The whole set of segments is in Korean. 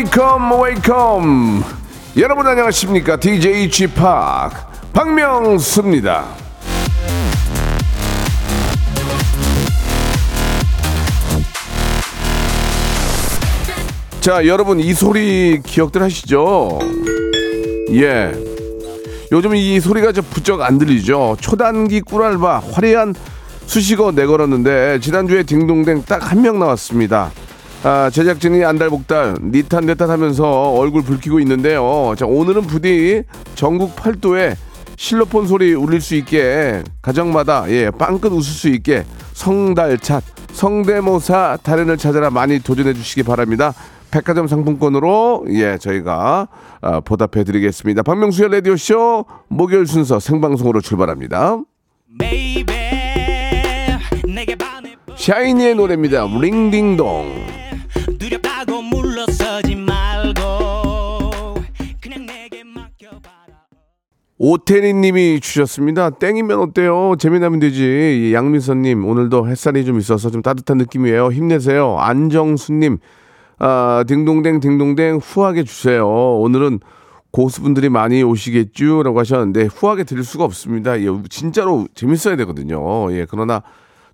Wake up wake up 여러분 안녕하십니까 DJ p 박명수입니다. 자, 여러분 이 소리 기억들 하시죠? 예. 요즘 이 소리가 좀 부쩍 안 들리죠. 초단기 꿀알바 화려한 수식어 내걸었는데 지난주에 딩동댕 딱 한 명 나왔습니다. 아, 제작진이 안달복달 니탄 네탄 하면서 얼굴 붉히고 있는데요. 자, 오늘은 부디 전국 팔도에 실로폰 소리 울릴 수 있게 가정마다 예, 빵끝 웃을 수 있게 성달찻 성대모사 달인을 찾아라 많이 도전해 주시기 바랍니다. 백화점 상품권으로 예 저희가 아, 보답해 드리겠습니다. 박명수의 라디오 쇼 목요일 순서 생방송으로 출발합니다. 샤이니의 노래입니다. 링딩동. 오태리님이 주셨습니다. 땡이면 어때요? 재미나면 되지. 양민선님 오늘도 햇살이 좀 있어서 좀 따뜻한 느낌이에요. 힘내세요. 안정수님 아, 딩동댕 딩동댕 후하게 주세요. 오늘은 고수분들이 많이 오시겠죠라고 하셨는데 후하게 드릴 수가 없습니다. 예, 진짜로 재밌어야 되거든요. 예, 그러나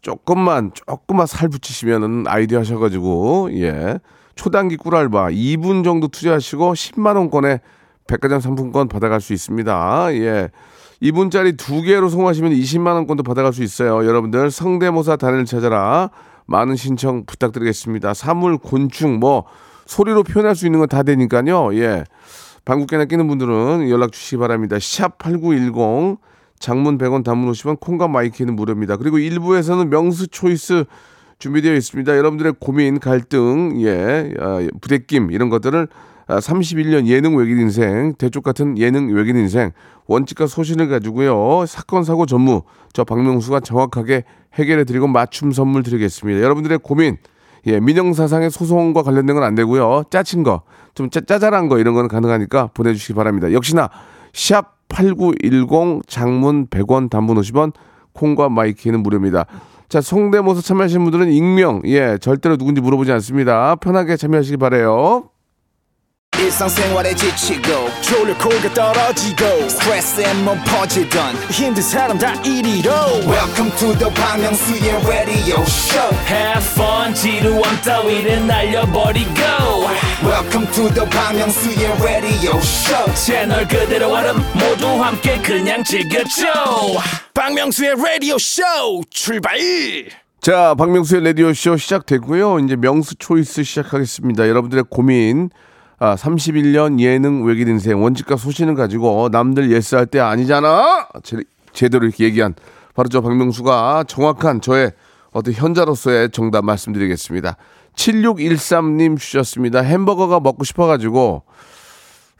조금만 조금만 살 붙이시면은 아이디어 하셔가지고 예 초단기 꿀알바 2분 정도 투자하시고 10만 원권의 백화점 상품권 받아갈 수 있습니다. 예. 2분짜리 두 개로 송하시면 20만 원권도 받아갈 수 있어요. 여러분들 성대모사 단을 찾아라. 많은 신청 부탁드리겠습니다. 사물, 곤충 뭐 소리로 표현할 수 있는 건 다 되니까요. 예. 방국계나 끼는 분들은 연락 주시기 바랍니다. 샵 8910 장문 100원 단문 50원 콩과 my K는 무료입니다. 그리고 일부에서는 명수 choice 준비되어 있습니다. 여러분들의 고민, 갈등, 예, 아, 부대낌 이런 것들을 아, 31년 예능 외길 인생, 대쪽 같은 예능 외길 인생, 원칙과 소신을 가지고요. 사건, 사고 전무, 저 박명수가 정확하게 해결해 드리고 맞춤 선물 드리겠습니다. 여러분들의 고민, 예, 민형사상의 소송과 관련된 건 안 되고요. 짜친 거, 좀 짜, 짜잘한 거 이런 거는 가능하니까 보내주시기 바랍니다. 역시나 샵 8910 장문 100원 단문 50원 콩과 my K는 무료입니다. 자, 성대모사 참여하시는 분들은 익명, 예, 절대로 누군지 물어보지 않습니다. 편하게 참여하시기 바래요. 일상생활에 지치고, 졸려 코가 떨어지고, 스트레스에 몸 퍼지던, 힘든 사람 다 이리로. welcome to the Park Myung-soo's radio show Have fun 지루함 따위를 날려버리고 welcome to the Bang Myung-soo's radio show 채널 그대로 얼음 모두 함께 그냥 즐겨줘 박명수의 radio show 출발 자, 박명수의 라디오 쇼 시작됐고요. 이제 명수 초이스 시작하겠습니다. 여러분들의 고민, 아, 31년 예능 외길 인생, 원칙과 소신을 가지고 남들 예스할 때 아니잖아! 제, 제대로 이렇게 얘기한 바로 저 박명수가 정확한 저의 어떤 현자로서의 정답 말씀드리겠습니다. 7613님 주셨습니다. 햄버거가 먹고 싶어가지고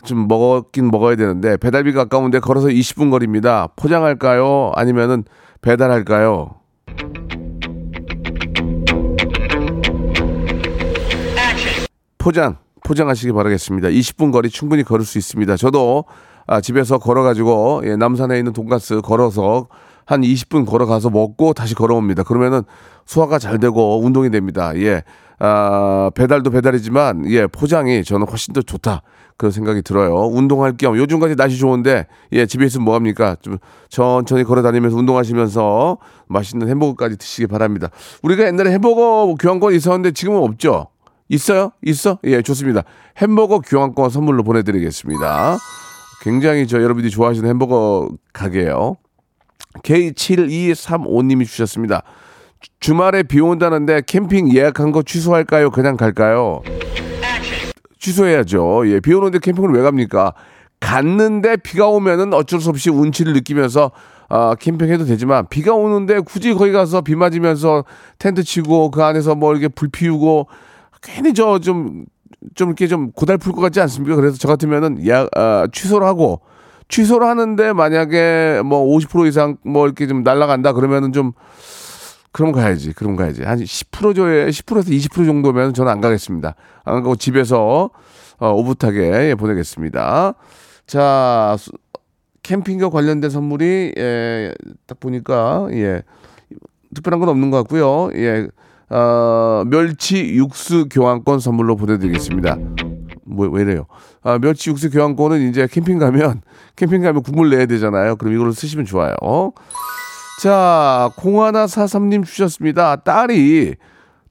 좀 먹긴 먹어야 되는데 배달비가 아까운데 걸어서 20분 거리입니다. 포장할까요? 아니면은 배달할까요? 포장 포장하시기 바라겠습니다. 20분 거리 충분히 걸을 수 있습니다. 저도 아, 집에서 걸어가지고 예, 남산에 있는 돈가스 걸어서 한 20분 걸어가서 먹고 다시 걸어옵니다. 그러면은 소화가 잘 되고 운동이 됩니다. 예, 아, 배달도 배달이지만 예, 포장이 저는 훨씬 더 좋다 그런 생각이 들어요. 운동할 겸 요즘까지 날씨 좋은데 예, 집에 있으면 뭐 합니까? 좀 천천히 걸어 다니면서 운동하시면서 맛있는 햄버거까지 드시기 바랍니다. 우리가 옛날에 햄버거 교환권 있었는데 지금은 없죠. 있어요? 있어? 예, 좋습니다. 햄버거 교환권 선물로 보내드리겠습니다. 굉장히 저 여러분들이 좋아하시는 햄버거 가게예요. K7235님이 주셨습니다. 주- 주말에 비 온다는데 캠핑 예약한 거 취소할까요? 그냥 갈까요? 취소해야죠. 예, 비 오는데 캠핑을 왜 갑니까? 갔는데 비가 오면은 어쩔 수 없이 운치를 느끼면서 아, 캠핑해도 되지만 비가 오는데 굳이 거기 가서 비 맞으면서 텐트 치고 그 안에서 뭐 이렇게 불 피우고 괜히 저좀좀 이렇게 좀 고달플 것 같지 않습니까? 그래서 저 같으면은 야 아, 취소를 하고 취소를 하는데 만약에 뭐 50% 이상 뭐 이렇게 좀 날라간다 그러면은 좀 그럼 가야지. 그럼 가야지. 한 10% 줘야 10%에서 20% 정도면 저는 안 가겠습니다. 안 가고 집에서 어, 오붓하게 예, 보내겠습니다. 자, 수- 캠핑과 관련된 선물이 예, 딱 보니까 예. 특별한 건 없는 것 같고요. 예. 어, 멸치 육수 교환권 선물로 보내드리겠습니다. 뭐, 왜 이래요? 아, 멸치 육수 교환권은 이제 캠핑 가면, 캠핑 가면 국물 내야 되잖아요. 그럼 이걸로 쓰시면 좋아요. 자, 공하나 사삼님 주셨습니다. 딸이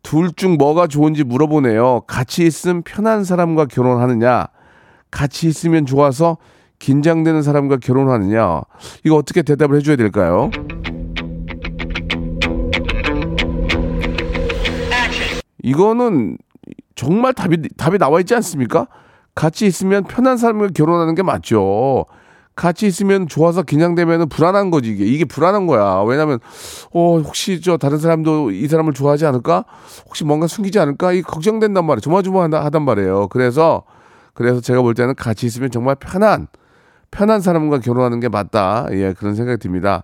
둘 중 뭐가 좋은지 물어보네요. 같이 있으면 편한 사람과 결혼하느냐, 같이 있으면 좋아서 긴장되는 사람과 결혼하느냐. 이거 어떻게 대답을 해줘야 될까요? 이거는 정말 답이 답이 나와 있지 않습니까? 같이 있으면 편한 사람과 결혼하는 게 맞죠. 같이 있으면 좋아서 긴장되면 불안한 거지 이게 이게 불안한 거야. 왜냐면 어 혹시 저 다른 사람도 이 사람을 좋아하지 않을까? 혹시 뭔가 숨기지 않을까? 이 걱정된단 말이에요. 조마조마하단 말이에요. 그래서 그래서 제가 볼 때는 같이 있으면 정말 편한 편한 사람과 결혼하는 게 맞다. 예, 그런 생각이 듭니다.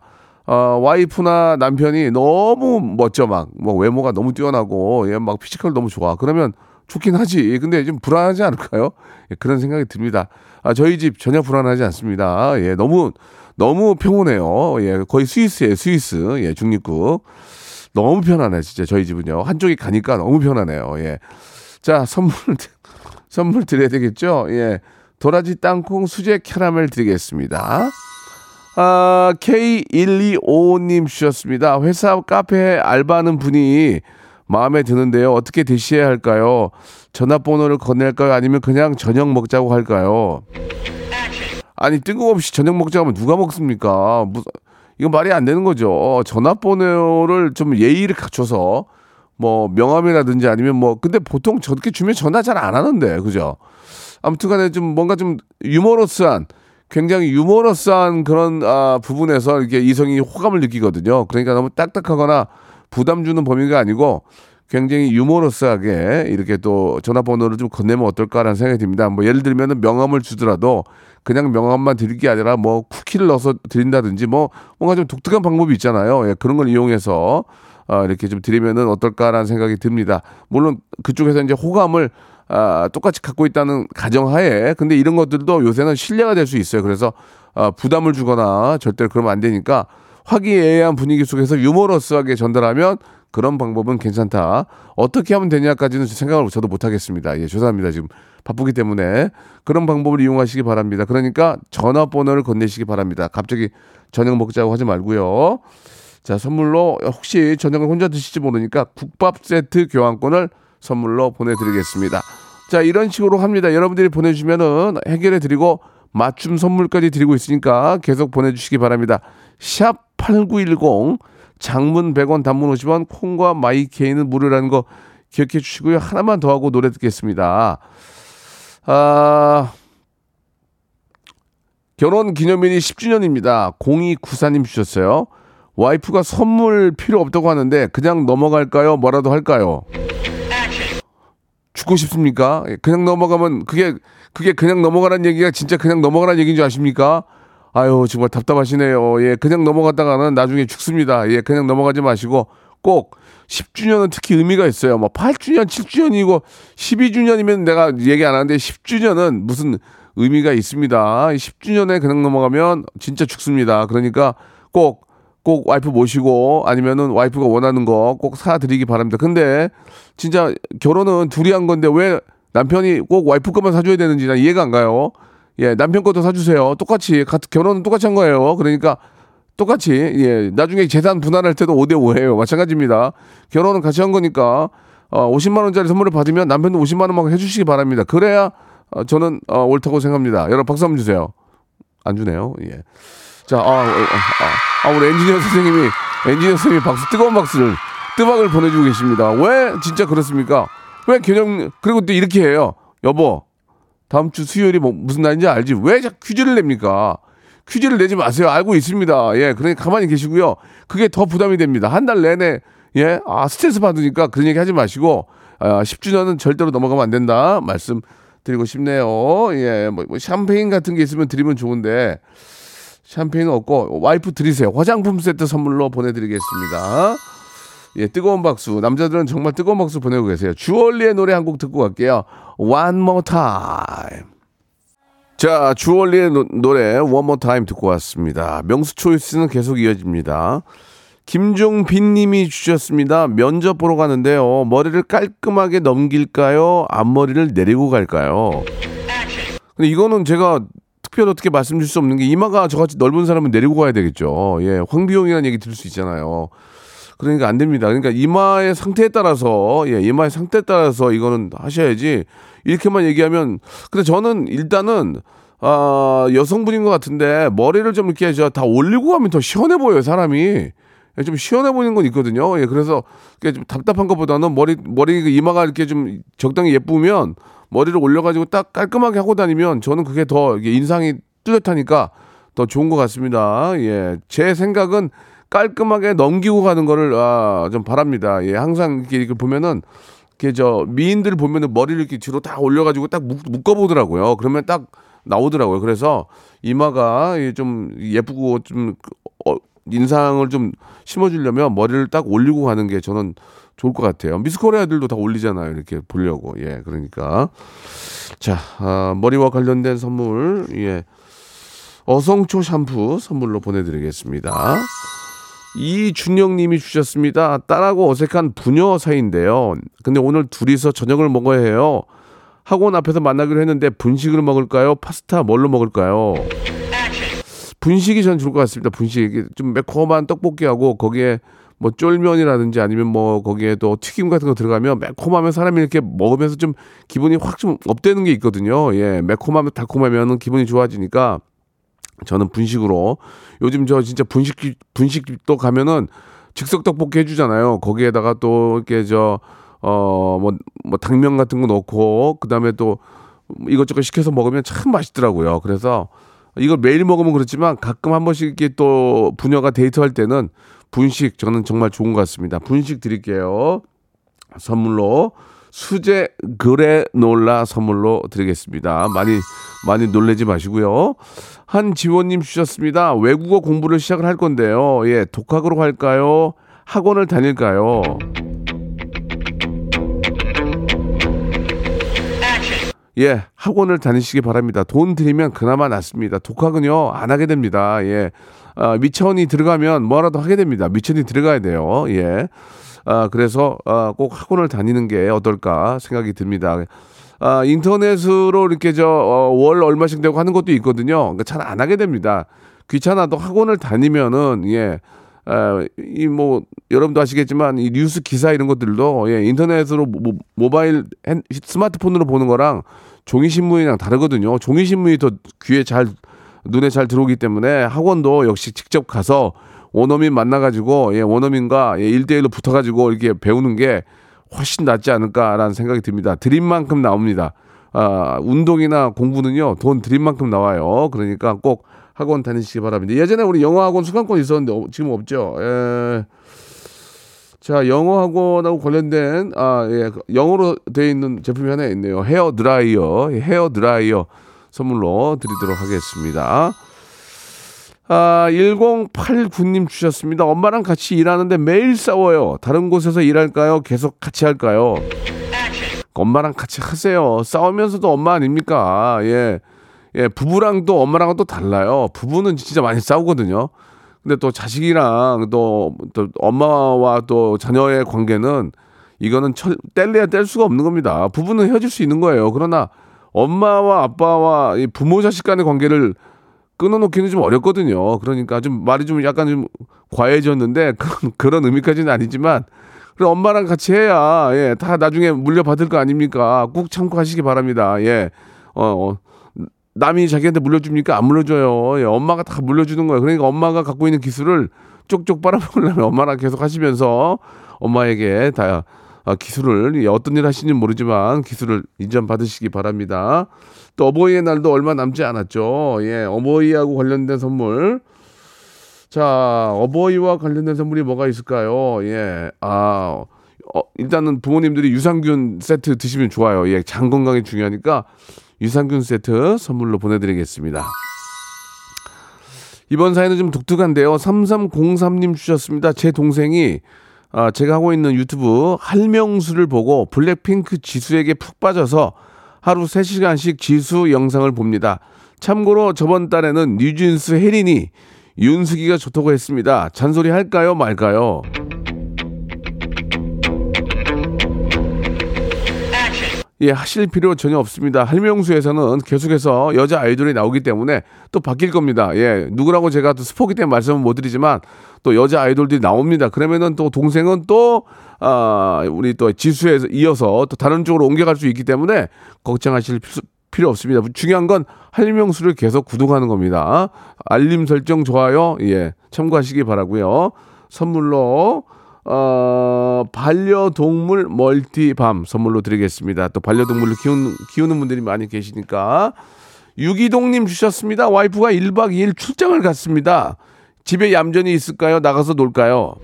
어, 와이프나 남편이 너무 멋져 막, 뭐 외모가 너무 뛰어나고, 예, 막 physical 너무 좋아. 그러면 좋긴 하지. 근데 좀 불안하지 않을까요? 예, 그런 생각이 듭니다. 아, 저희 집 전혀 불안하지 않습니다. 예, 너무, 너무 평온해요. 예, 거의 스위스예요, 스위스. 예, 중립국. 너무 편안해, 진짜 저희 집은요. 한쪽이 가니까 너무 편하네요. 예. 자, 선물, 선물 드려야 되겠죠? 예. 도라지 땅콩 수제 캐러멜 드리겠습니다. 아, K1255님 주셨습니다. 회사 카페 알바하는 분이 마음에 드는데요. 어떻게 대시해야 할까요? 전화번호를 건넬까요? 아니면 그냥 저녁 먹자고 할까요? 아니, 뜬금없이 저녁 먹자고 하면 누가 먹습니까? 무슨, 이거 말이 안 되는 거죠. 전화번호를 좀 예의를 갖춰서 뭐 명함이라든지 아니면 뭐 근데 보통 저렇게 주면 전화 잘 안 하는데 그죠? 아무튼간에 좀 뭔가 좀 유머러스한 굉장히 유머러스한 그런 아, 부분에서 이렇게 이성이 호감을 느끼거든요. 그러니까 너무 딱딱하거나 부담 주는 범위가 아니고 굉장히 유머러스하게 이렇게 또 전화번호를 좀 건네면 어떨까라는 생각이 듭니다. 뭐 예를 들면은 명함을 주더라도 그냥 명함만 드릴 게 아니라 뭐 쿠키를 넣어서 드린다든지 뭐 뭔가 좀 독특한 방법이 있잖아요. 예, 그런 걸 이용해서 아, 이렇게 좀 드리면은 어떨까라는 생각이 듭니다. 물론 그쪽에서 이제 호감을 아, 똑같이 갖고 있다는 가정하에 근데 이런 것들도 요새는 신뢰가 될 수 있어요. 그래서 아, 부담을 주거나 절대로 그러면 안 되니까 화기애애한 분위기 속에서 유머러스하게 전달하면 그런 방법은 괜찮다. 어떻게 하면 되냐까지는 생각을 저도 못 하겠습니다. 예, 죄송합니다. 지금 바쁘기 때문에 그런 방법을 이용하시기 바랍니다. 그러니까 전화번호를 건네시기 바랍니다. 갑자기 저녁 먹자고 하지 말고요. 자, 선물로 혹시 저녁을 혼자 드실지 모르니까 국밥 세트 교환권을 선물로 보내드리겠습니다. 자, 이런 식으로 합니다. 여러분들이 보내주시면은 해결해 드리고 맞춤 선물까지 드리고 있으니까 계속 보내주시기 바랍니다. 샵 8910 장문 100원 단문 50원 콩과 마이케이는 무료라는 거 기억해 주시고요. 하나만 더 하고 노래 듣겠습니다. 아, 결혼 기념일이 10주년입니다. 0294님 주셨어요. 와이프가 선물 필요 없다고 하는데 그냥 넘어갈까요? 뭐라도 할까요? 죽고 싶습니까? 예, 그냥 넘어가면 그게 그게 그냥 넘어가라는 얘기가 진짜 그냥 넘어가라는 얘기인 줄 아십니까? 아유 정말 답답하시네요. 예, 그냥 넘어갔다가는 나중에 죽습니다. 예, 그냥 넘어가지 마시고 꼭 10주년은 특히 의미가 있어요. 뭐 8주년, 7주년이고 12주년이면 내가 얘기 안 하는데 10주년은 무슨 의미가 있습니다. 10주년에 그냥 넘어가면 진짜 죽습니다. 그러니까 꼭 꼭 와이프 모시고 아니면은 와이프가 원하는 거 꼭 사드리기 바랍니다. 근데 진짜 결혼은 둘이 한 건데 왜 남편이 꼭 와이프 것만 사줘야 되는지 나 이해가 안 가요. 예, 남편 것도 사주세요. 똑같이 같- 결혼은 똑같이 한 거예요. 그러니까 똑같이 예 나중에 재산 분할할 때도 5대 5예요. 마찬가지입니다. 결혼은 같이 한 거니까 어, 50만 원짜리 선물을 받으면 남편도 50만 원만 해주시기 바랍니다. 그래야 어, 저는 어, 옳다고 생각합니다. 여러분 박수 한번 주세요. 안 주네요. 예. 자, 아, 어, 아, 아, 아, 우리 엔지니어 선생님이 엔지니어 선생님이 박수 뜨거운 박수를 뜨박을 보내주고 계십니다. 왜 진짜 그렇습니까? 왜 개념 그리고 또 이렇게 해요. 여보, 다음 주 수요일이 뭐 무슨 날인지 알지? 왜 자꾸 퀴즈를 냅니까? 퀴즈를 내지 마세요. 알고 있습니다. 예, 그러니까 가만히 계시고요. 그게 더 부담이 됩니다. 한 달 내내 예, 아 스트레스 받으니까 그런 얘기 하지 마시고 아, 10주년은 절대로 넘어가면 안 된다 말씀 드리고 싶네요. 예, 뭐, 뭐 샴페인 같은 게 있으면 드리면 좋은데 샴페인은 없고 와이프 드리세요. 화장품 세트 선물로 보내드리겠습니다. 예, 뜨거운 박수. 남자들은 정말 뜨거운 박수 보내고 계세요. 주얼리의 노래 한 곡 듣고 갈게요. One more time. 자, 주얼리의 노, 노래 One more time 듣고 왔습니다. 명수 choice는 계속 이어집니다. 김종빈 님이 주셨습니다. 면접 보러 가는데요. 머리를 깔끔하게 넘길까요? 앞머리를 내리고 갈까요? 근데 이거는 제가 특별히 어떻게 말씀드릴 수 없는 게 이마가 저같이 넓은 사람은 내리고 가야 되겠죠. 예, 황비용이라는 얘기 들을 수 있잖아요. 그러니까 안 됩니다. 그러니까 이마의 상태에 따라서 예, 이마의 상태에 따라서 이거는 하셔야지 이렇게만 얘기하면 근데 저는 일단은 아, 여성분인 것 같은데 머리를 좀 이렇게 저다 올리고 가면 더 시원해 보여요, 사람이. 예, 좀 시원해 보이는 건 있거든요. 예, 그래서 좀 답답한 것보다는 머리 머리 그 이마가 이렇게 좀 적당히 예쁘면 머리를 올려가지고 딱 깔끔하게 하고 다니면 저는 그게 더 인상이 뚜렷하니까 더 좋은 것 같습니다. 예, 제 생각은 깔끔하게 넘기고 가는 거를 아, 좀 바랍니다. 예, 항상 이렇게, 이렇게 보면은 이렇게 저 미인들 보면은 머리를 이렇게 뒤로 딱 올려가지고 딱 묶, 묶어보더라고요. 그러면 딱 나오더라고요. 그래서 이마가 예, 좀 예쁘고 좀 어, 인상을 좀 심어주려면 머리를 딱 올리고 가는 게 저는 좋을 것 같아요. 미스코리아들도 다 올리잖아요. 이렇게 보려고. 예, 그러니까. 자, 아, 머리와 관련된 선물, 예. 어성초 샴푸 선물로 보내드리겠습니다. 이준영 님이 주셨습니다. 딸하고 어색한 부녀 사이인데요. 근데 오늘 둘이서 저녁을 먹어야 해요. 학원 앞에서 만나기로 했는데 분식을 먹을까요? 파스타 뭘로 먹을까요? 분식이 전 좋을 것 같습니다. 분식. 좀 매콤한 떡볶이하고 거기에 뭐 쫄면이라든지 아니면 뭐 거기에 또 튀김 같은 거 들어가면 매콤하면 사람이 이렇게 먹으면서 좀 기분이 확 좀 업되는 게 있거든요. 예. 매콤하면 달콤하면은 기분이 좋아지니까 저는 분식으로 요즘 저 진짜 분식 분식집도 가면은 즉석 떡볶이 해주잖아요. 거기에다가 또 이렇게 저어뭐뭐 당면 같은 거 넣고 그 다음에 또 이것저것 시켜서 먹으면 참 맛있더라고요. 그래서 이걸 매일 먹으면 그렇지만 가끔 한 번씩 이렇게 또 부녀가 데이트할 때는 분식 저는 정말 좋은 것 같습니다. 분식 드릴게요. 선물로 수제 그래놀라 선물로 드리겠습니다. 많이 많이 놀래지 마시고요. 한지원님 주셨습니다. 외국어 공부를 시작을 할 건데요. 예, 독학으로 할까요? 학원을 다닐까요? 예, 학원을 다니시기 바랍니다. 돈 들이면 그나마 낫습니다. 독학은요, 안 하게 됩니다. 예. 아, 미천이 들어가면 뭐라도 하게 됩니다. 미천이 들어가야 돼요. 예. 아, 그래서 아, 꼭 학원을 다니는 게 어떨까 생각이 듭니다. 아, 인터넷으로 이렇게 저월 어, 얼마씩 내고 하는 것도 있거든요. 그러니까 잘 안 하게 됩니다. 귀찮아도 학원을 다니면은 예. 아, 이뭐 여러분도 아시겠지만 이 뉴스 기사 이런 것들도 예, 인터넷으로 모, 모바일 핸, 스마트폰으로 보는 거랑 종이 신문이랑 다르거든요. 종이 신문이 더 귀에 잘 눈에 잘 들어오기 때문에 학원도 역시 직접 가서 원어민 만나가지고 예, 원어민과 예, 1대1로 붙어가지고 이렇게 배우는 게 훨씬 낫지 않을까라는 생각이 듭니다. 드림만큼 나옵니다. 아, 운동이나 공부는요, 돈 드림만큼 나와요. 그러니까 꼭 학원 다니시기 바랍니다. 예전에 우리 영어 학원 수강권 있었는데 어, 지금 없죠. 예. 자, 영어 학원하고 관련된 아, 예, 영어로 되어 있는 제품이 하나 있네요. 헤어 드라이어, 헤어 드라이어 선물로 드리도록 하겠습니다. 아, 1089님 주셨습니다. 엄마랑 같이 일하는데 매일 싸워요. 다른 곳에서 일할까요? 계속 같이 할까요? 엄마랑 같이 하세요. 싸우면서도 엄마 아닙니까? 예. 예, 부부랑 또 엄마랑은 또 달라요. 부부는 진짜 많이 싸우거든요. 근데 또 자식이랑 또, 또 엄마와 또 자녀의 관계는 이거는 철, 뗄래야 뗄 수가 없는 겁니다. 부부는 헤어질 수 있는 거예요. 그러나 엄마와 아빠와 이 부모 자식 간의 관계를 끊어놓기는 좀 어렵거든요. 그러니까 좀 말이 좀 약간 좀 과해졌는데 그런, 그런 의미까지는 아니지만 그래 엄마랑 같이 해야 예, 다 나중에 물려받을 거 아닙니까? 꾹 참고 하시기 바랍니다. 예. 어, 어. 남이 자기한테 물려줍니까? 안 물려줘요. 예, 엄마가 다 물려주는 거예요. 그러니까 엄마가 갖고 있는 기술을 쪽쪽 빨아먹으려면 엄마랑 계속 하시면서 엄마에게 다 아, 기술을 예, 어떤 일 하시는지 모르지만 기술을 인정받으시기 바랍니다. 또 어버이의 날도 얼마 남지 않았죠. 예, 어버이하고 관련된 선물. 자, 어버이와 관련된 선물이 뭐가 있을까요? 예, 아, 어, 일단은 부모님들이 유산균 세트 드시면 좋아요. 예, 장 건강이 중요하니까 유산균 세트 선물로 보내드리겠습니다. 이번 사연은 좀 독특한데요. 3303님 주셨습니다. 제 동생이 아, 제가 하고 있는 유튜브 할명수를 보고 블랙핑크 지수에게 푹 빠져서 하루 3시간씩 지수 영상을 봅니다. 참고로 저번 달에는 뉴진스 혜린이 윤수기가 좋다고 했습니다. 잔소리 할까요 말까요? 예, 하실 필요 전혀 없습니다. 할명수에서는 계속해서 여자 아이돌이 나오기 때문에 또 바뀔 겁니다. 예, 누구라고 제가 또 스포기 때문에 말씀을 못 드리지만 또 여자 아이돌들이 나옵니다. 그러면은 또 동생은 또, 아, 우리 또 지수에 이어서 또 다른 쪽으로 옮겨갈 수 있기 때문에 걱정하실 필요, 필요 없습니다. 중요한 건 할명수를 계속 구독하는 겁니다. 알림 설정 좋아요, 예, 참고하시기 바라고요 선물로 어, 반려동물 멀티밤 선물로 드리겠습니다. 또 반려동물을 키우는, 키우는 분들이 많이 계시니까. 유기동님 주셨습니다. 와이프가 1박 2일 출장을 갔습니다. 집에 얌전히 있을까요? 나가서 놀까요?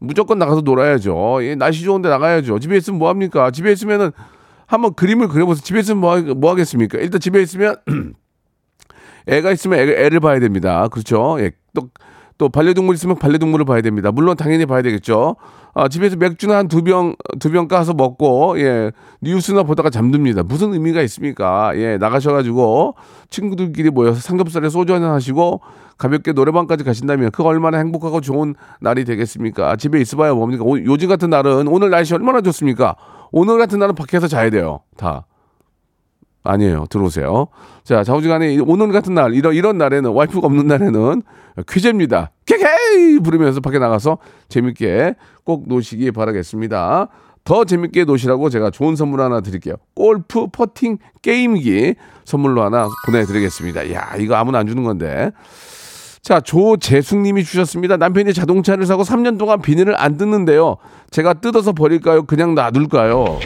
무조건 나가서 놀아야죠. 예, 날씨 좋은데 나가야죠. 집에 있으면 뭐합니까? 집에 있으면은 한번 그림을 그려보세요. 집에 있으면 뭐, 하- 뭐 하겠습니까? 일단 집에 있으면 애가 있으면 애, 애를 봐야 됩니다. 그렇죠? 예, 또, 또 반려동물 있으면 반려동물을 봐야 됩니다. 물론 당연히 봐야 되겠죠. 아, 집에서 맥주나 한 두 병, 두 병 까서 먹고, 예, 뉴스나 보다가 잠듭니다. 무슨 의미가 있습니까? 예, 나가셔가지고 친구들끼리 모여서 삼겹살에 소주 한잔 하시고 가볍게 노래방까지 가신다면 그거 얼마나 행복하고 좋은 날이 되겠습니까? 집에 있어봐야 뭡니까? 오- 요즘 같은 날은 오늘 날씨 얼마나 좋습니까? 오늘 같은 날은 밖에서 자야 돼요. 다. 아니에요. 들어오세요. 자, 자우지간에 이- 오늘 같은 날, 이런, 이런 날에는, 와이프가 없는 날에는 퀴즈입니다. 케케이! 부르면서 밖에 나가서 재밌게 꼭 노시기 바라겠습니다. 더 재밌게 노시라고 제가 좋은 선물 하나 드릴게요. 골프 퍼팅 게임기 선물로 하나 보내드리겠습니다. 야 이거 아무나 안 주는 건데. 자, 조재숙님이 주셨습니다. 남편이 자동차를 사고 3년 동안 비닐을 안 뜯는데요. 제가 뜯어서 버릴까요? 그냥 놔둘까요?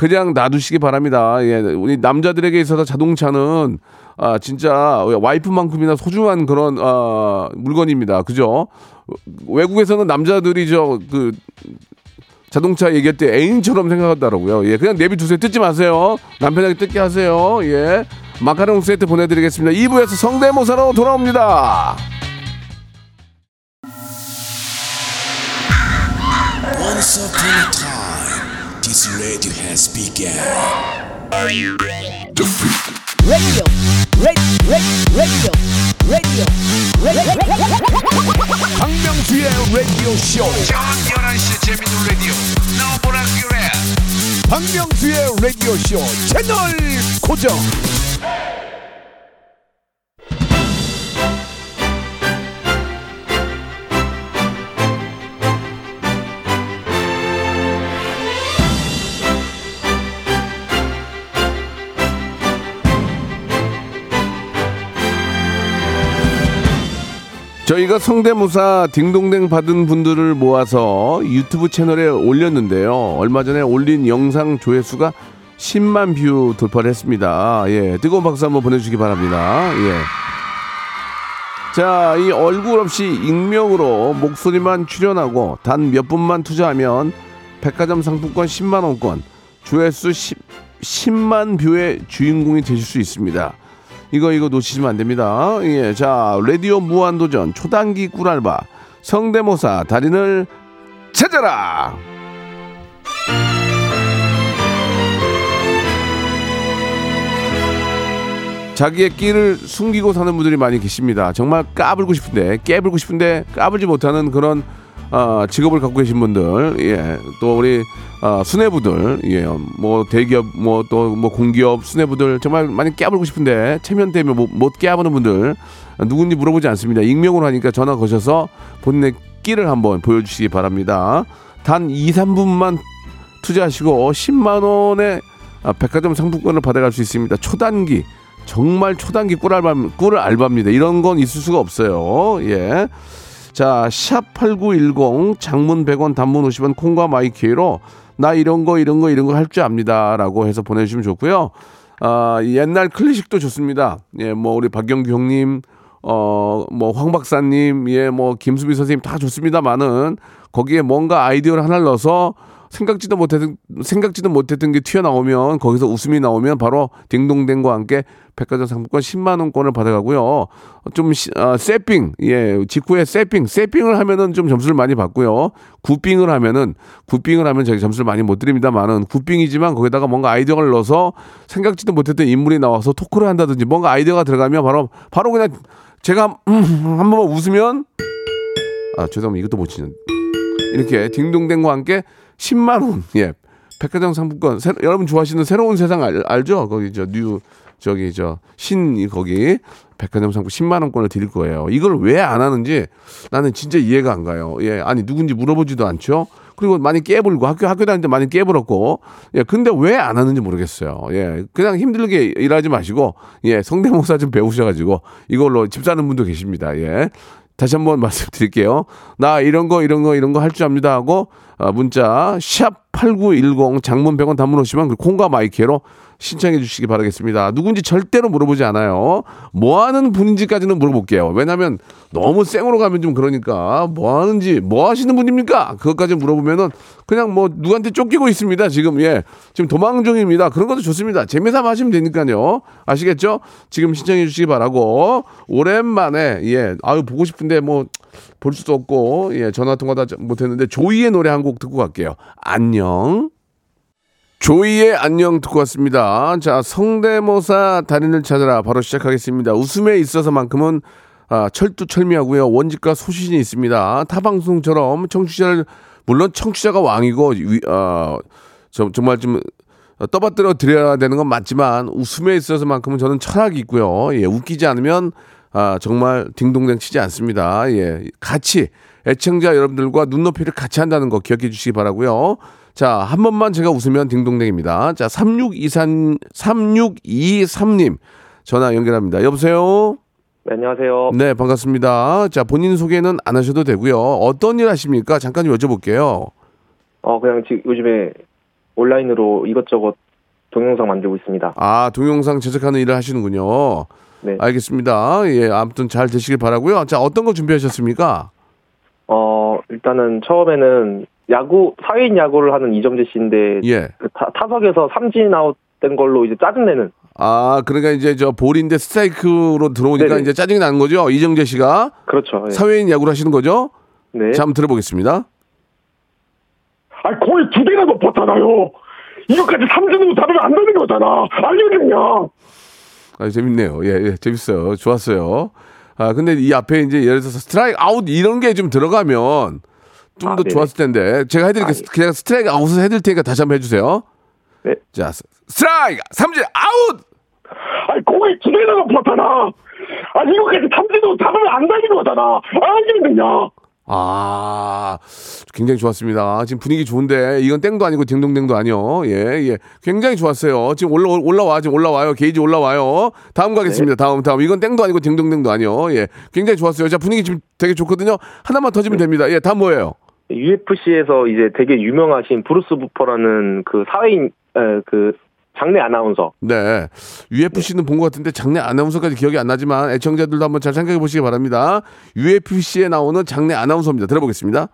그냥 놔두시기 바랍니다. 예, 우리 남자들에게 있어서 자동차는 아 진짜 와이프만큼이나 소중한 그런 아 물건입니다. 그죠? 외국에서는 남자들이 저그 자동차 얘기할 때 애인처럼 생각하더라고요. 예, 그냥 내비두세요. 뜯지 마세요. 남편에게 뜯게 하세요. 예. 마카롱 세트 보내드리겠습니다. 2부에서 성대모사로 돌아옵니다. Once upon a time, this radio has begun. radio, radio, radio, radio, radio. 박명수의 라디오 쇼. 저녁 11시 재밌는 라디오 너보라 그래 박명수의 라디오 쇼 채널 고정. 저희가 성대모사 딩동댕 받은 분들을 모아서 유튜브 채널에 올렸는데요. 얼마 전에 올린 영상 조회수가 10만 뷰 돌파를 했습니다. 예, 뜨거운 박수 한번 보내주시기 바랍니다. 예. 자, 이 얼굴 없이 익명으로 목소리만 출연하고 단 몇 분만 투자하면 백화점 상품권 10만 원권, 조회수 10, 10만 뷰의 주인공이 되실 수 있습니다. 이거 이거 놓치시면 안 됩니다. 예, 자, 라디오 무한도전 초단기 꿀알바 성대모사 달인을 찾아라. 자기의 끼를 숨기고 사는 분들이 많이 계십니다. 정말 까불고 싶은데 깨불고 싶은데 까불지 못하는 그런 어, 직업을 갖고 계신 분들, 예, 또 우리 어, 수뇌부들, 예, 뭐 대기업, 뭐또뭐 공기업 수뇌부들 정말 많이 깨불고 싶은데 체면 때문에 못, 못 깨부는 분들 누군지 물어보지 않습니다. 익명으로 하니까 전화 거셔서 본인의 끼를 한번 보여주시기 바랍니다. 단 2, 3분만 투자하시고 10만 원의 아, 백화점 상품권을 받아갈 수 있습니다. 초단기 정말 초단기 꿀알바 꿀 알바입니다. 이런 건 있을 수가 없어요. 예. 자, 샵8910 장문 100원 단문 50원 콩과 my K로 나 이런 거 이런 거 이런 거 할 줄 압니다라고 해서 보내 주시면 좋고요. 아, 옛날 클래식도 좋습니다. 예, 뭐 우리 박경규 형님 어, 뭐, 황 박사님, 예, 뭐, 김수미 선생님 다 좋습니다만은, 거기에 뭔가 아이디어를 하나 넣어서 생각지도 못했던 생각지도 못했던 게 튀어나오면 거기서 웃음이 나오면 바로 딩동댕과 함께 백화점 상품권 10만 원권을 받아가고요. 좀 시- 아, 세핑 예 직후에 세핑 세핑을 하면은 좀 점수를 많이 받고요. 굿빙을 하면은 굿빙을 하면 저기 점수를 많이 못 드립니다만은 굿빙이지만 거기다가 뭔가 아이디어를 넣어서 생각지도 못했던 인물이 나와서 토크를 한다든지 뭔가 아이디어가 들어가면 바로 바로 그냥 제가 음, 한 번만 웃으면 아 죄송합니다 이것도 못 치는 이렇게 딩동댕과 함께 10만 원. 예. 백화점 상품권. 새- 여러분 좋아하시는 새로운 세상 알, 알죠? 거기 저 뉴 저기 저 신 거기 백화점 상품 10만 원권을 드릴 거예요. 이걸 왜 안 하는지 나는 진짜 이해가 안 가요. 예. 아니 누군지 물어보지도 않죠? 그리고 많이 깨불고 학교 학교 다닐 때 많이 깨불었고. 예. 근데 왜 안 하는지 모르겠어요. 예. 그냥 힘들게 일하지 마시고 예. 성대모사 좀 배우셔가지고 이걸로 집 사는 분도 계십니다. 예 다시 한번 말씀드릴게요. 나 이런 거 이런 거 이런 거 할 줄 압니다 하고 어, 문자 샵 8910 장문 100원 단문 오시면 그 콩과 마이케로 신청해 주시기 바라겠습니다. 누군지 절대로 물어보지 않아요. 뭐 하는 분인지까지는 물어볼게요. 왜냐면 너무 생으로 가면 좀 그러니까 뭐 하는지 뭐 하시는 분입니까? 그것까지 물어보면은 그냥 뭐 누구한테 쫓기고 있습니다. 지금 예. 지금 도망 중입니다. 그런 것도 좋습니다. 재미삼아 하시면 되니까요. 아시겠죠? 지금 신청해 주시기 바라고 오랜만에 예. 아유 보고 싶은데 뭐 볼 수도 없고 예 전화 통화도 못했는데 조이의 노래 한 곡 듣고 갈게요. 안녕. 조이의 안녕 듣고 왔습니다. 자 성대모사 달인을 찾아라 바로 시작하겠습니다. 웃음에 있어서만큼은 아, 철두철미하고요 원칙과 소신이 있습니다. 타 방송처럼 청취자를 물론 청취자가 왕이고 위, 어, 저- 정말 좀 떠받들어 드려야 되는 건 맞지만 웃음에 있어서만큼은 저는 철학이 있고요. 예, 웃기지 않으면 아, 정말 딩동댕 치지 않습니다. 예, 같이 애청자 여러분들과 눈높이를 같이 한다는 거 기억해 주시기 바라고요. 자, 한 번만 제가 웃으면 딩동댕입니다. 자, 3623 3623님 전화 연결합니다. 여보세요? 네, 안녕하세요. 네, 반갑습니다. 자, 본인 소개는 안 하셔도 되고요. 어떤 일 하십니까? 잠깐 좀 여쭤볼게요. 어, 그냥 지금 요즘에 온라인으로 이것저것 동영상 만들고 있습니다. 아, 동영상 제작하는 일을 하시는군요. 네. 알겠습니다. 예, 아무튼 잘 되시길 바라고요. 자, 어떤 거 준비하셨습니까? 어, 일단은 처음에는 야구, 사회인 야구를 하는 이정재 씨인데, 예. 그 타, 타석에서 삼진 아웃된 걸로 이제 짜증내는. 아, 그러니까 이제 저 볼인데 스트라이크로 들어오니까 네네. 이제 짜증이 나는 거죠. 이정재 씨가 그렇죠. 예. 사회인 야구를 하시는 거죠? 네. 자, 한번 들어보겠습니다. 아, 거의 두 개나 높았잖아요. 이거까지 삼진으로 잡으면 안 되는 거잖아. 알려주냐? 아, 재밌네요. 예, 예, 재밌어요. 좋았어요. 아, 근데 이 앞에 이제 예를 들어서 스트라이크 아웃 이런 게 좀 들어가면 좀 아, 더. 좋았을 텐데. 제가 해드릴게요. 그냥 스트라이크 아웃을 해드릴 테니까 다시 한번 해주세요. 네. 자, 스- 스트라이크! 삼진 아웃! 아, 거의 두 개나 높았잖아. 아, 이거까지 삼진으로 잡으면 안 되는 거잖아. 알겠느냐? 아, 굉장히 좋았습니다. 지금 분위기 좋은데 이건 땡도 아니고 딩동댕도 아니요. 예, 예. 굉장히 좋았어요. 지금 올라 올라와 지금 올라와요. 게이지 올라와요. 다음 가겠습니다. 다음 다음. 이건 땡도 아니고 딩동댕도 아니요. 예. 굉장히 좋았어요. 자, 분위기 지금 되게 좋거든요. 하나만 터지면 됩니다. 예, 다음 뭐예요? UFC에서 이제 되게 유명하신 브루스 부퍼라는 그 사회인, 에, 그 장내 아나운서. 네. UFC는 본 것 같은데 장내 아나운서까지 기억이 안 나지만 애청자들도 한번 잘 생각해 보시기 바랍니다. UFC에 나오는 장내 아나운서입니다. 들어보겠습니다.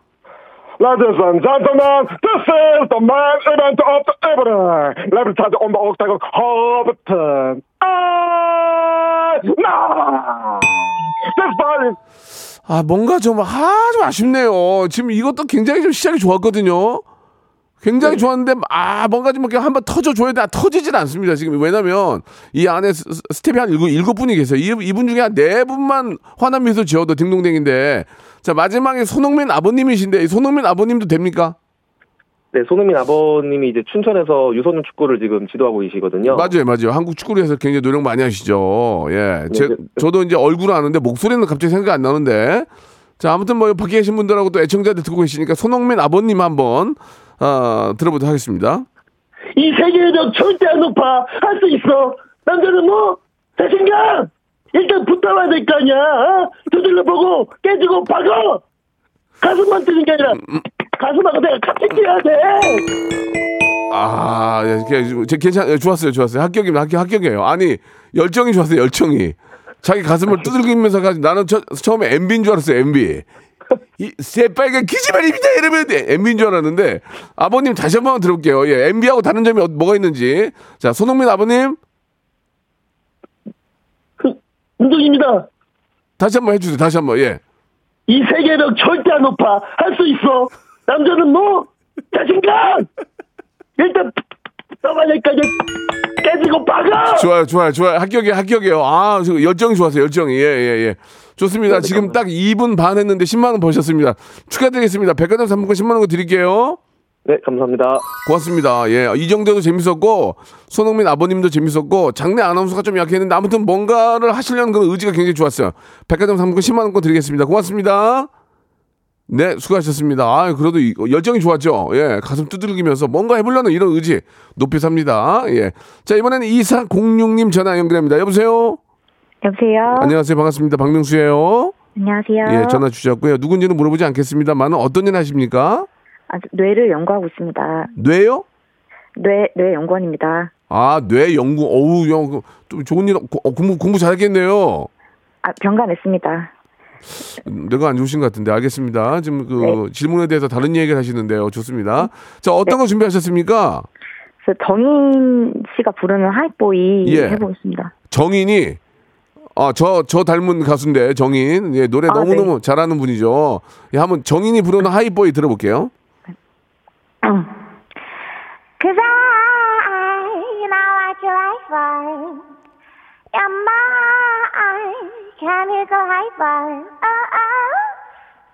Ladies and gentlemen, this is the main event of the evening. Charge on the octagon, Hobbiton. Ah, nah. This fight 아, 뭔가 좀, 아, 좀 아쉽네요. 지금 이것도 굉장히 좀 시작이 좋았거든요. 굉장히 좋았는데, 아, 뭔가 좀 이렇게 한번 터져줘야 돼. 아, 터지질 않습니다. 지금. 왜냐면, 이 안에 스- 스텝이 한 일곱, 일곱 분이 계세요. 이, 이분 중에 한 네 분만 화난 미소 지어도 딩동댕인데, 자, 마지막에 손흥민 아버님이신데, 이 손흥민 아버님도 됩니까? 네, 손흥민 아버님이 이제 춘천에서 유소년 축구를 지금 지도하고 계시거든요. 맞아요, 맞아요. 한국 축구를 해서 굉장히 노력 많이 하시죠. 예. 제, 네. 저도 이제 얼굴은 아는데 목소리는 갑자기 생각이 안 나는데. 자, 아무튼 뭐 밖에 계신 분들하고 또 애청자들 듣고 계시니까 손흥민 아버님 한번 어, 들어보도록 하겠습니다. 이 세계에서 절대 안 높아. 할 수 있어. 남자는 뭐? 자신감! 일단 붙어봐야 될 거 아니야. 어? 두들려 보고 깨지고 박어! 가슴만 뜨는 게 아니라 가슴하고 내가 같이 뛰어야 돼. 아, 예, 제- 괜찮, 예, 좋았어요, 좋았어요. 합격입니다, 합격, 합격이에요. 아니 열정이 좋았어요, 열정이. 자기 가슴을 두들기면서 가지. 나는 처, 처음에 MB인 줄 알았어요, MB. 이 새빨간 기지말입니다 이러면 MB인 줄 알았는데 아버님 다시 한번 들어볼게요. 예, MB하고 다른 점이 어- 뭐가 있는지. 자, 손흥민 아버님 운동입니다. 다시 한번 해주세요. 다시 한번 예. 이 세계력 절대 안 높아. 할 수 있어. 남자는 뭐 자신감. 일단 떠마니까지 깨지고 박아. 좋아요, 좋아요, 좋아요. 합격이에요, 합격이에요. 아, 저 열정이 좋았어요, 열정이. 예, 예, 예. 좋습니다. 지금 딱 2분 반 했는데 10만 원 버셨습니다. 축하드리겠습니다. 백화점 상품권 10만 원 드릴게요. 네, 감사합니다. 고맙습니다. 예. 이정도도 재밌었고, 손흥민 아버님도 재밌었고, 장내 아나운서가 좀 약했는데, 아무튼 뭔가를 하시려는 그런 의지가 굉장히 좋았어요. 백화점 상품권 10만 원권 드리겠습니다. 고맙습니다. 네, 수고하셨습니다. 아, 그래도 이- 열정이 좋았죠. 예, 가슴 두드리면서 뭔가 해보려는 이런 의지 높이 삽니다. 예. 자, 이번에는 2406님 전화 연결합니다. 여보세요? 여보세요. 안녕하세요. 반갑습니다. 박명수예요 안녕하세요. 예, 전화 주셨고요. 누군지는 물어보지 않겠습니다만, 어떤 일 하십니까? 아, 뇌를 연구하고 있습니다. 뇌요? 뇌, 뇌 연구원입니다. 아, 뇌 연구, 어우, 영, 좀 좋은 일, 고- 어, 공부, 공부 잘했겠네요. 아, 병가 냈습니다. 뇌가 안 좋으신 것 같은데, 알겠습니다. 지금 그 네. 질문에 대해서 다른 얘기를 하시는데요. 좋습니다. 자, 어떤 거 준비하셨습니까? 정인 씨가 부르는 하이보이 예. 해보겠습니다. 정인이, 아, 저, 저 닮은 가수인데, 정인. 예, 노래 아, 너무너무 네. 잘하는 분이죠. 예, 한번 정인이 부르는 하이보이 들어볼게요. Cause I know what you like for. You're mine. Can you go high for? Oh, oh.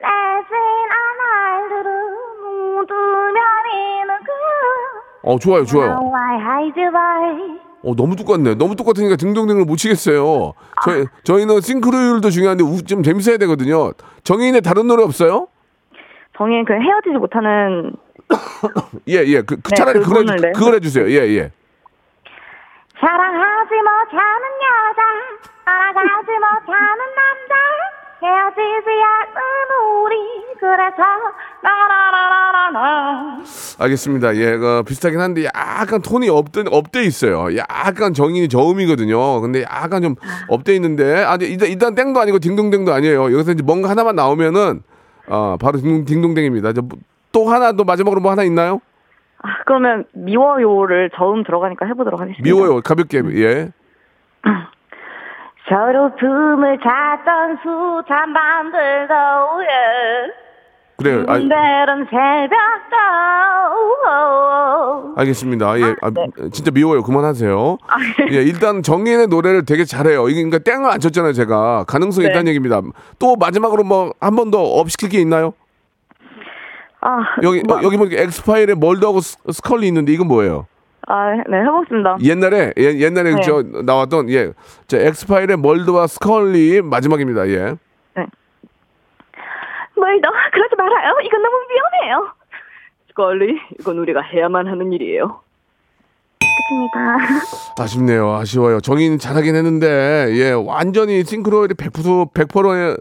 Dancing all night. 눈뜨면 이는 그. 어, 좋아요, 좋아요. Why hide you by? 어, 너무 똑같네. 너무 똑같으니까 등등등을 못 치겠어요. 저희, 저희는 싱크로율도 중요한데 우- 좀 재밌어야 되거든요. 정인의 다른 노래 없어요? 정인 그 헤어지지 못하는 예, 예. 그, 그 네, 차라리 그걸, 그거는 해주, 네. 그걸 해주세요. 예, 예. 사랑하지 못하는 여자 알아가지 못하는 남자 헤어지지 않는 우리 그래서 나나나나나 알겠습니다. 예, 그 비슷하긴 한데 약간 톤이 up돼, up돼 있어요. 약간 정인이 저음이거든요. 근데 약간 좀 up돼 있는데, 아, 일단, 일단 땡도 아니고 딩동댕도 아니에요. 여기서 이제 뭔가 하나만 나오면은, 아, 바로 딩동, 딩동 댕입니다. 저, 뭐- 또 하나, 또 마지막으로 뭐 하나 있나요? 아, 그러면 미워요를 저음 들어가니까 해보도록 하겠습니다 미워요. 가볍게, 예. 서로 틈을 찾던 숱한 밤들도 예. 그래요. 아, 때론 새벽도 알겠습니다. 예, 아, 진짜 미워요. 그만하세요. 아, 네. 예, 일단 정인의 노래를 되게 잘해요. 이게 그러니까 땡을 안 쳤잖아요, 제가. 가능성이 네. 있다는 얘기입니다. 또 마지막으로 뭐 한 번 더 up 시킬 게 있나요? 아, 여기 뭐, 어, 여기 보니까 엑스파일에 멀더하고 스- 스컬리 있는데 이건 뭐예요? 아, 네 해보겠습니다 옛날에 예, 옛날에 네. 저 나왔던 예, 저 엑스파일의 멀더와 스컬리 마지막입니다. 예. 멀더 그러지 말아요. 이건 너무 위험해요. 스컬리, 이건 우리가 해야만 하는 일이에요. 끝입니다. 아쉽네요. 아쉬워요. 정인 잘하긴 했는데 예, 완전히 싱크로율이 100% 100%에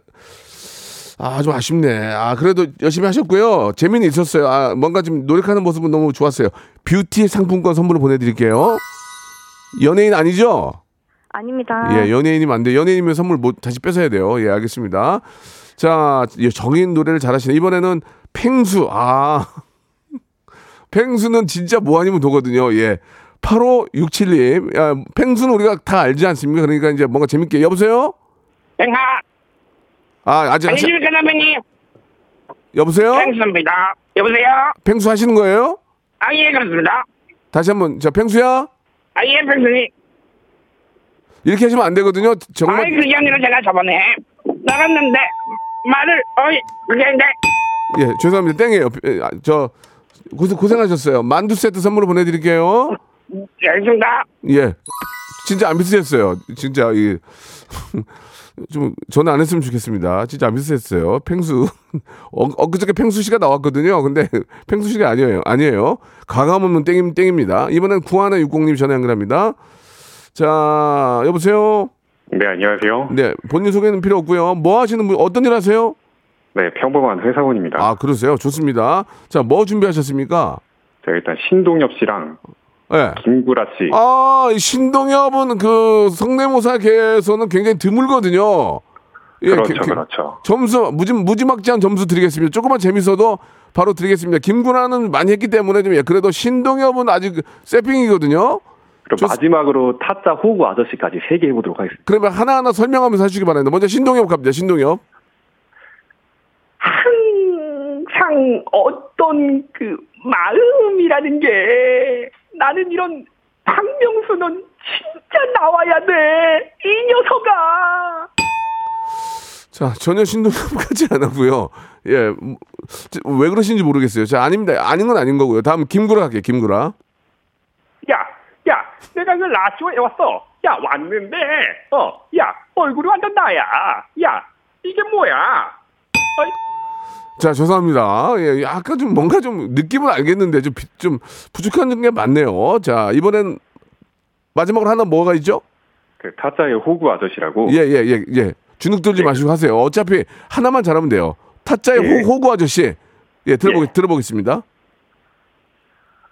아, 좀 아쉽네. 아, 그래도 열심히 하셨고요. 재미는 있었어요. 아, 뭔가 좀 노력하는 모습은 너무 좋았어요. 뷰티 상품권 선물을 보내드릴게요. 연예인 아니죠? 아닙니다. 예, 연예인이면 안 돼. 연예인이면 선물 못 다시 뺏어야 돼요. 예, 알겠습니다. 자, 예, 정인 노래를 잘하시네. 이번에는 팽수. 아. 팽수는 진짜 뭐 아니면 도거든요. 예. 8567님. 야, 팽수는 우리가 다 알지 않습니까? 그러니까 이제 뭔가 재밌게. 여보세요? 땡하 아, 아직 안녕하십니까 선배님 여보세요? 팽수입니다 여보세요 팽수 하시는 거예요? 아 예 그렇습니다 다시 한 번. 자, 팽수야? 아예 팽수님 이렇게 하시면 안 되거든요. 정말. 아이 그게 아니라 제가 저번에 나갔는데 말을 어이 그게 아닌데 예, 죄송합니다. 땡이에요. 예, 아, 저 고생 고생하셨어요. 만두 세트 선물로 보내드릴게요. 예, 알겠습니다 예, 진짜 안 비슷했어요. 진짜 이. 좀 전화 안 했으면 좋겠습니다. 진짜 안 비슷했어요. 팽수 어, 엊그저께 팽수 씨가 나왔거든요. 근데 팽수 씨가 아니에요. 아니에요. 가감 없는 땡임 땡입니다. 이번엔 9160님 전화 연결합니다. 자, 여보세요. 네, 안녕하세요. 네, 본인 소개는 필요 없고요. 뭐 하시는 분 어떤 일 하세요? 네, 평범한 회사원입니다. 아, 그러세요. 좋습니다. 자, 뭐 준비하셨습니까? 제가 일단 신동엽 씨랑 네. 김구라 씨. 아, 이 신동엽은 그 성대모사계에서는 굉장히 드물거든요. 그렇죠, 게- 게- 그렇죠. 점수 무지 무지막지한 점수 드리겠습니다. 조금만 재밌어도 바로 드리겠습니다. 김구라는 많이 했기 때문에 좀 예, 그래도 신동엽은 아직 세핑이거든요. 그럼 마지막으로 타짜 호구 아저씨까지 세 개 해보도록 하겠습니다. 그러면 하나하나 설명하면서 해주시기 바랍니다. 먼저 신동엽 갑니다. 신동엽. 항상 어떤 그 마음이라는 게 나는 이런 박명수 는 진짜 나와야 돼. 이 녀석아. 자, 전혀 신동엽 같지 않았고요. 예, 음, 저, 왜 그러신지 모르겠어요. 자, 아닙니다. 아닌 건 아닌 거고요. 다음 김구라 갈게요. 김구라. 야, 야, 내가 그 라디오에 왔어. 야, 왔는데, 어, 야, 얼굴이 완전 나야. 야, 이게 뭐야? 어이, 자, 죄송합니다. 예, 약간 좀 뭔가 좀 느낌은 알겠는데 좀, 비- 좀 부족한 게 많네요. 자, 이번엔 마지막으로 하나 뭐가 있죠? 그 타짜의 호구 아저씨라고. 예, 예, 예, 예. 주눅 들지 마시고 하세요. 어차피 하나만 잘하면 돼요. 타짜의 예. 호, 호구 아저씨. 예, 들어보, 들어보겠습니다.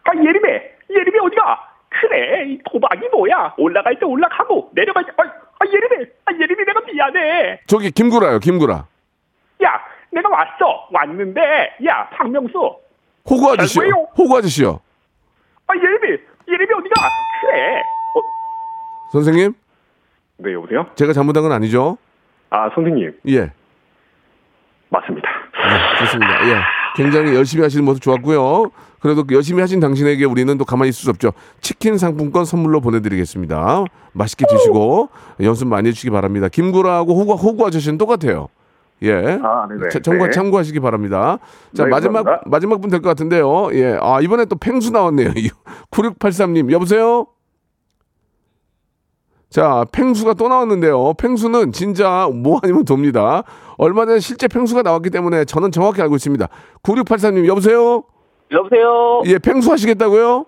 아, 예림이, 예림이 어디가? 그래, 이 도박이 뭐야? 올라갈 때 올라가고, 내려갈 때, 아, 아 예림이, 아, 예림이 내가 미안해. 저기 김구라요, 김구라. 야, 내가 왔어. 왔는데, 야, 박명수. 호구 아저씨요. 뭐예요? 호구 아저씨요. 아, 예림이, 예림이 어디가? 그래. 어, 선생님, 네, 여보세요? 제가 잘못한 건 아니죠? 아, 선생님. 예. 맞습니다. 네, 좋습니다. 예. 굉장히 열심히 하시는 모습 좋았고요. 그래도 그 열심히 하신 당신에게 우리는 또 가만히 있을 수 없죠. 치킨 상품권 선물로 보내드리겠습니다. 맛있게 드시고 연습 많이 해주시기 바랍니다. 김구라하고 호구, 호구 아저씨는 똑같아요. 예. 아. 자, 참고, 네. 참고하시기 바랍니다. 자, 네, 마지막, 감사합니다. 마지막 분 될 것 같은데요. 예. 아, 이번에 또 팽수 나왔네요. 9683님, 여보세요? 자, 팽수가 또 나왔는데요. 팽수는 진짜 뭐 아니면 돕니다. 얼마 전에 실제 팽수가 나왔기 때문에 저는 정확히 알고 있습니다. 9683님, 여보세요? 여보세요? 예, 팽수 하시겠다고요?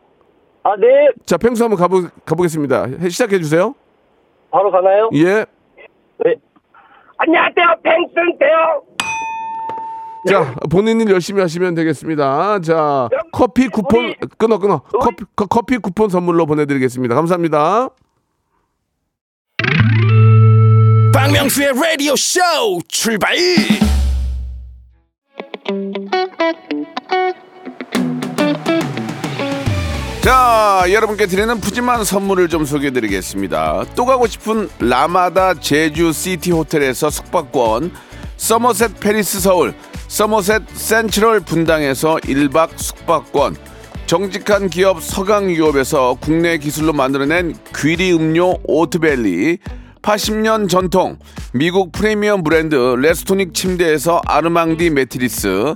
아, 네. 자, 팽수 한번 가보, 가보겠습니다. 해- 시작해 주세요. 바로 가나요? 예. 네. 안녕하세요, 팽순데요. 자, 본인 일 열심히 하시면 되겠습니다. 자, 커피 쿠폰, 끊어, 끊어. 커피, 커- 커피 쿠폰 선물로 보내 드리겠습니다. 감사합니다. 박명수의 라디오 쇼 출발 자, 여러분께 드리는 푸짐한 선물을 좀 소개해 드리겠습니다. 또 가고 싶은 라마다 제주 시티 호텔에서 숙박권, 서머셋 팰리스 서울, 서머셋 센트럴 분당에서 1박 숙박권, 정직한 기업 서강유업에서 국내 기술로 만들어낸 귀리 음료 오트벨리, 80년 전통 미국 프리미엄 브랜드 레스토닉 침대에서 아르망디 매트리스,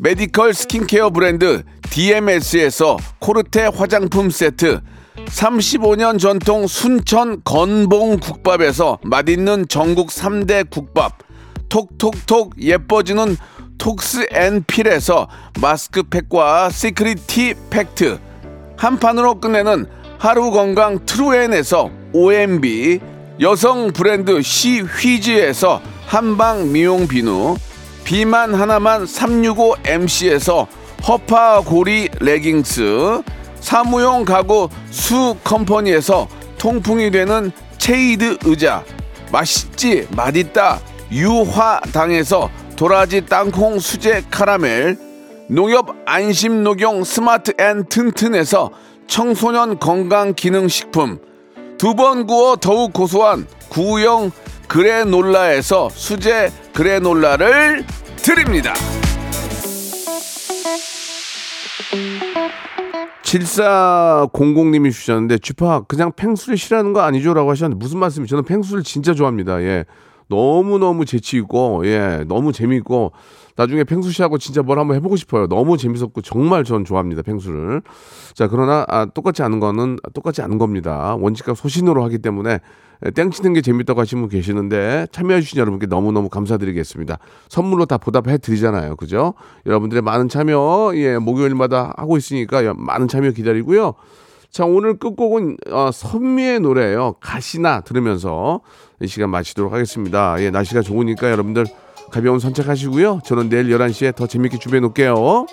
메디컬 스킨케어 브랜드 DMS에서 코르테 화장품 세트, 35년 전통 순천 건봉 국밥에서 맛있는 전국 3대 국밥, 톡톡톡 예뻐지는 톡스앤필에서 마스크팩과 시크릿 티 팩트, 한 판으로 끝내는 하루 건강 트루엔에서 OMB, 여성 브랜드 시휘즈에서 한방 미용 비누, 비만 하나만 365MC에서 허파고리 레깅스, 사무용 가구 수 컴퍼니에서 통풍이 되는 체이드 의자, 맛있지 맛있다 유화당에서 도라지 땅콩 수제 카라멜, 농협 안심 녹용 스마트 앤 튼튼에서 청소년 건강 기능 식품, 두 번 구워 더욱 고소한 구형 그래놀라에서 수제 그래놀라를 드립니다. 7400님이 주셨는데 주파 그냥 펭수를 싫어하는 거 아니죠? 라고 하셨는데 무슨 말씀이 저는 펭수를 진짜 좋아합니다. 예. 너무너무 재치있고 예. 너무 재미있고 나중에 펭수씨하고 진짜 뭘 한번 해보고 싶어요. 너무 재밌었고 정말 전 좋아합니다. 펭수를. 자 그러나 아, 똑같지 않은 거는 똑같지 않은 겁니다. 원칙과 소신으로 하기 때문에 땡치는 게 재밌다고 하시는 분 계시는데 참여해주신 여러분께 너무너무 감사드리겠습니다. 선물로 다 보답해 드리잖아요. 그죠? 여러분들의 많은 참여, 예, 목요일마다 하고 있으니까 여- 많은 참여 기다리고요. 자, 오늘 끝곡은 어, 선미의 노래예요. 가시나 들으면서 이 시간 마치도록 하겠습니다. 예, 날씨가 좋으니까 여러분들 가벼운 산책하시고요. 저는 내일 11시에 더 재밌게 준비해 놓을게요.